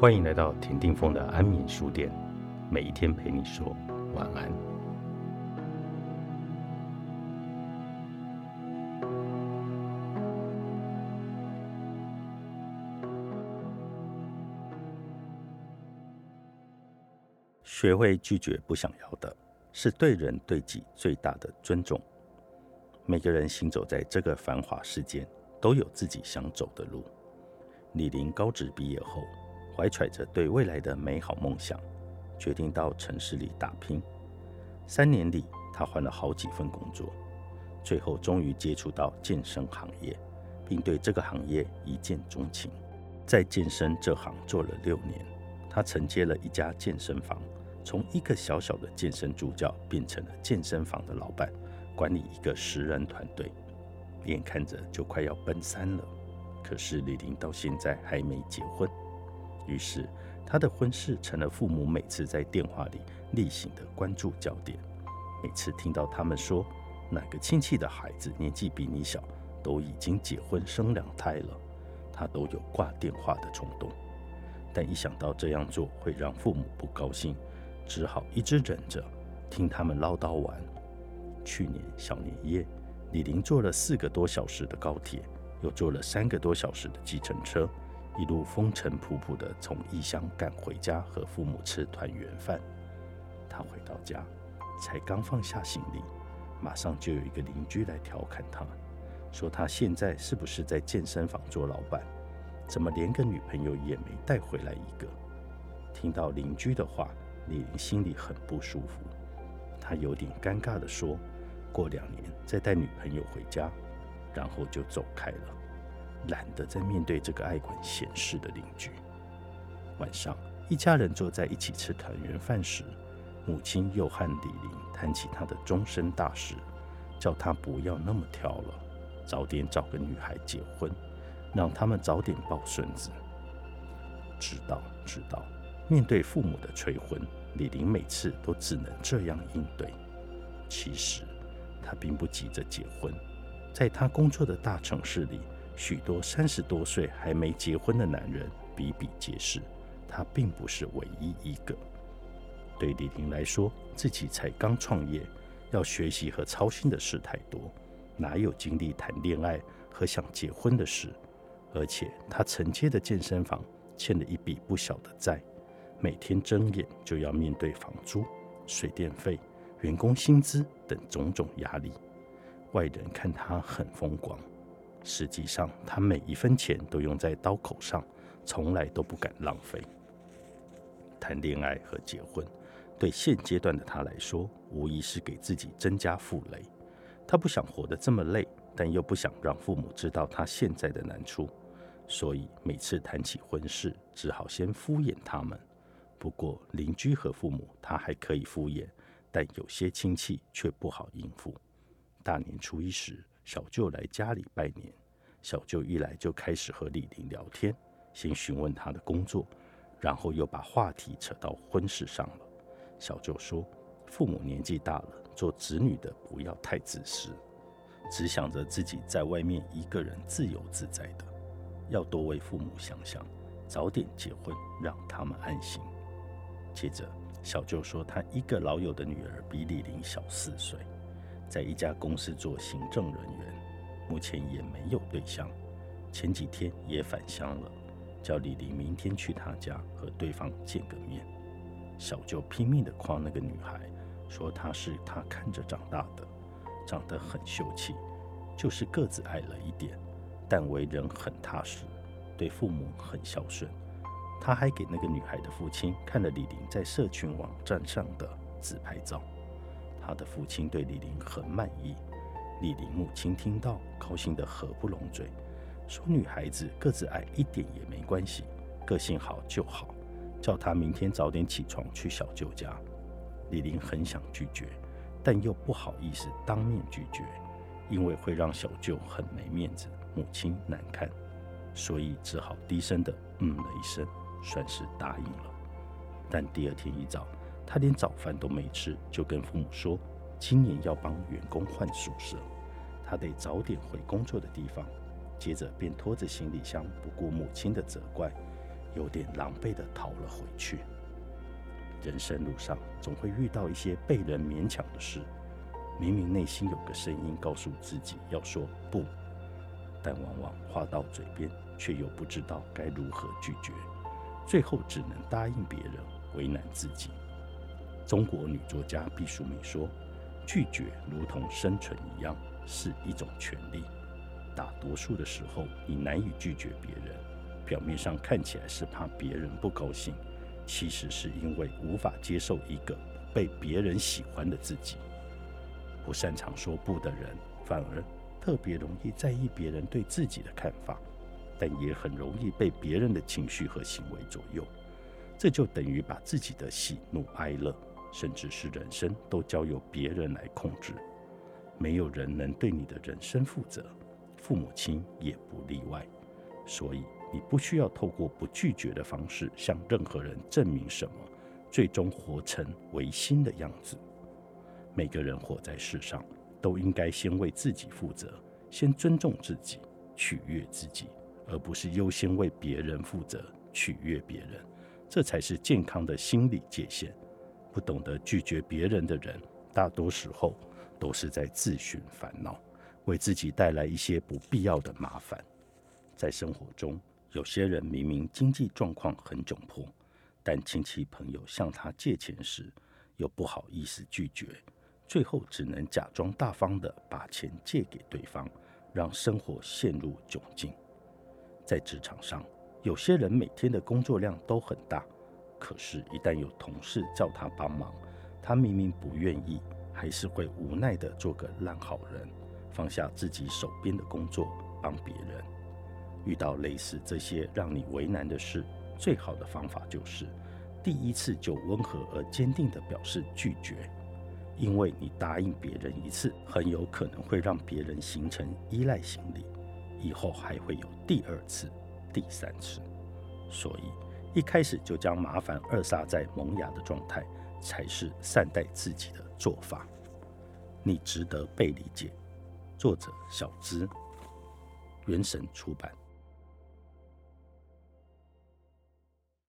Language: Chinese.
欢迎来到田定峰的安眠书店，每一天陪你说晚安。学会拒绝不想要的，是对人对己最大的尊重。每个人行走在这个繁华世间，都有自己想走的路。李林高职毕业后。怀揣着对未来的美好梦想，决定到城市里打拼。三年里，他换了好几份工作，最后终于接触到健身行业，并对这个行业一见钟情。在健身这行做了六年，他承接了一家健身房，从一个小小的健身助教变成了健身房的老板，管理一个十人团队，眼看着就快要奔三了。可是李玲到现在还没结婚。于是，他的婚事成了父母每次在电话里例行的关注焦点。每次听到他们说哪个亲戚的孩子年纪比你小，都已经结婚生两胎了，他都有挂电话的冲动。但一想到这样做会让父母不高兴，只好一直忍着，听他们唠叨完。去年小年夜，李玲坐了四个多小时的高铁，又坐了三个多小时的计程车。一路风尘仆仆地从异乡赶回家和父母吃团圆饭。他回到家，才刚放下行李，马上就有一个邻居来调侃他，说他现在是不是在健身房做老板？怎么连个女朋友也没带回来一个？听到邻居的话，李玲心里很不舒服。他有点尴尬地说：“过两年再带女朋友回家。”然后就走开了。懒得再面对这个爱管闲事的邻居。晚上，一家人坐在一起吃团圆饭时，母亲又和李玲谈起她的终身大事，叫她不要那么挑了，早点找个女孩结婚，让他们早点抱孙子。知道，知道。面对父母的催婚，李玲每次都只能这样应对。其实，她并不急着结婚，在她工作的大城市里。许多三十多岁还没结婚的男人比比皆是，他并不是唯一一个。对李婷来说，自己才刚创业，要学习和操心的事太多，哪有精力谈恋爱和想结婚的事？而且他承接的健身房欠了一笔不小的债，每天睁眼就要面对房租、水电费、员工薪资等种种压力。外人看他很风光。实际上，他每一分钱都用在刀口上，从来都不敢浪费。谈恋爱和结婚，对现阶段的他来说，无疑是给自己增加负累。他不想活得这么累，但又不想让父母知道他现在的难处，所以每次谈起婚事，只好先敷衍他们。不过邻居和父母他还可以敷衍，但有些亲戚却不好应付。大年初一时。小舅来家里拜年，小舅一来就开始和李玲聊天，先询问她的工作，然后又把话题扯到婚事上了。小舅说：“父母年纪大了，做子女的不要太自私，只想着自己在外面一个人自由自在的，要多为父母想想，早点结婚，让他们安心。”接着，小舅说他一个老友的女儿比李玲小四岁。在一家公司做行政人员，目前也没有对象。前几天也返乡了，叫李玲明天去他家和对方见个面。小舅拼命地夸那个女孩，说她是他看着长大的，长得很秀气，就是个子矮了一点，但为人很踏实，对父母很孝顺。他还给那个女孩的父亲看了李玲在社群网站上的自拍照。他的父亲对李玲很满意，李玲母亲听到，高兴得合不拢嘴，说女孩子个子矮一点也没关系，个性好就好，叫她明天早点起床去小舅家。李玲很想拒绝，但又不好意思当面拒绝，因为会让小舅很没面子，母亲难看，所以只好低声的嗯了一声，算是答应了。但第二天一早。他连早饭都没吃，就跟父母说，今年要帮员工换宿舍，他得早点回工作的地方。接着便拖着行李箱，不顾母亲的责怪，有点狼狈地逃了回去。人生路上总会遇到一些被人勉强的事，明明内心有个声音告诉自己要说不，但往往话到嘴边，却又不知道该如何拒绝，最后只能答应别人，为难自己。中国女作家毕淑敏说：“拒绝如同生存一样，是一种权利。大多数的时候，你难以拒绝别人，表面上看起来是怕别人不高兴。”其实是因为无法接受一个被别人喜欢的自己。不擅长说不的人，反而特别容易在意别人对自己的看法，但也很容易被别人的情绪和行为左右。这就等于把自己的喜怒哀乐，甚至是人生，都交由别人来控制。没有人能对你的人生负责，父母亲也不例外。所以。你不需要透过不拒绝的方式向任何人证明什么，最终活成违心的样子。每个人活在世上，都应该先为自己负责，先尊重自己，取悦自己，而不是优先为别人负责，取悦别人。这才是健康的心理界限。不懂得拒绝别人的人，大多时候都是在自寻烦恼，为自己带来一些不必要的麻烦。在生活中。有些人明明经济状况很窘迫，但亲戚朋友向他借钱时，又不好意思拒绝，最后只能假装大方的把钱借给对方，让生活陷入窘境。在职场上，有些人每天的工作量都很大，可是，一旦有同事叫他帮忙，他明明不愿意，还是会无奈的做个烂好人，放下自己手边的工作帮别人。遇到类似这些让你为难的事，最好的方法就是第一次就温和而坚定地表示拒绝，因为你答应别人一次，很有可能会让别人形成依赖心理，以后还会有第二次、第三次。所以一开始就将麻烦扼杀在萌芽的状态，才是善待自己的做法。你值得被理解。作者：小资，原神出版。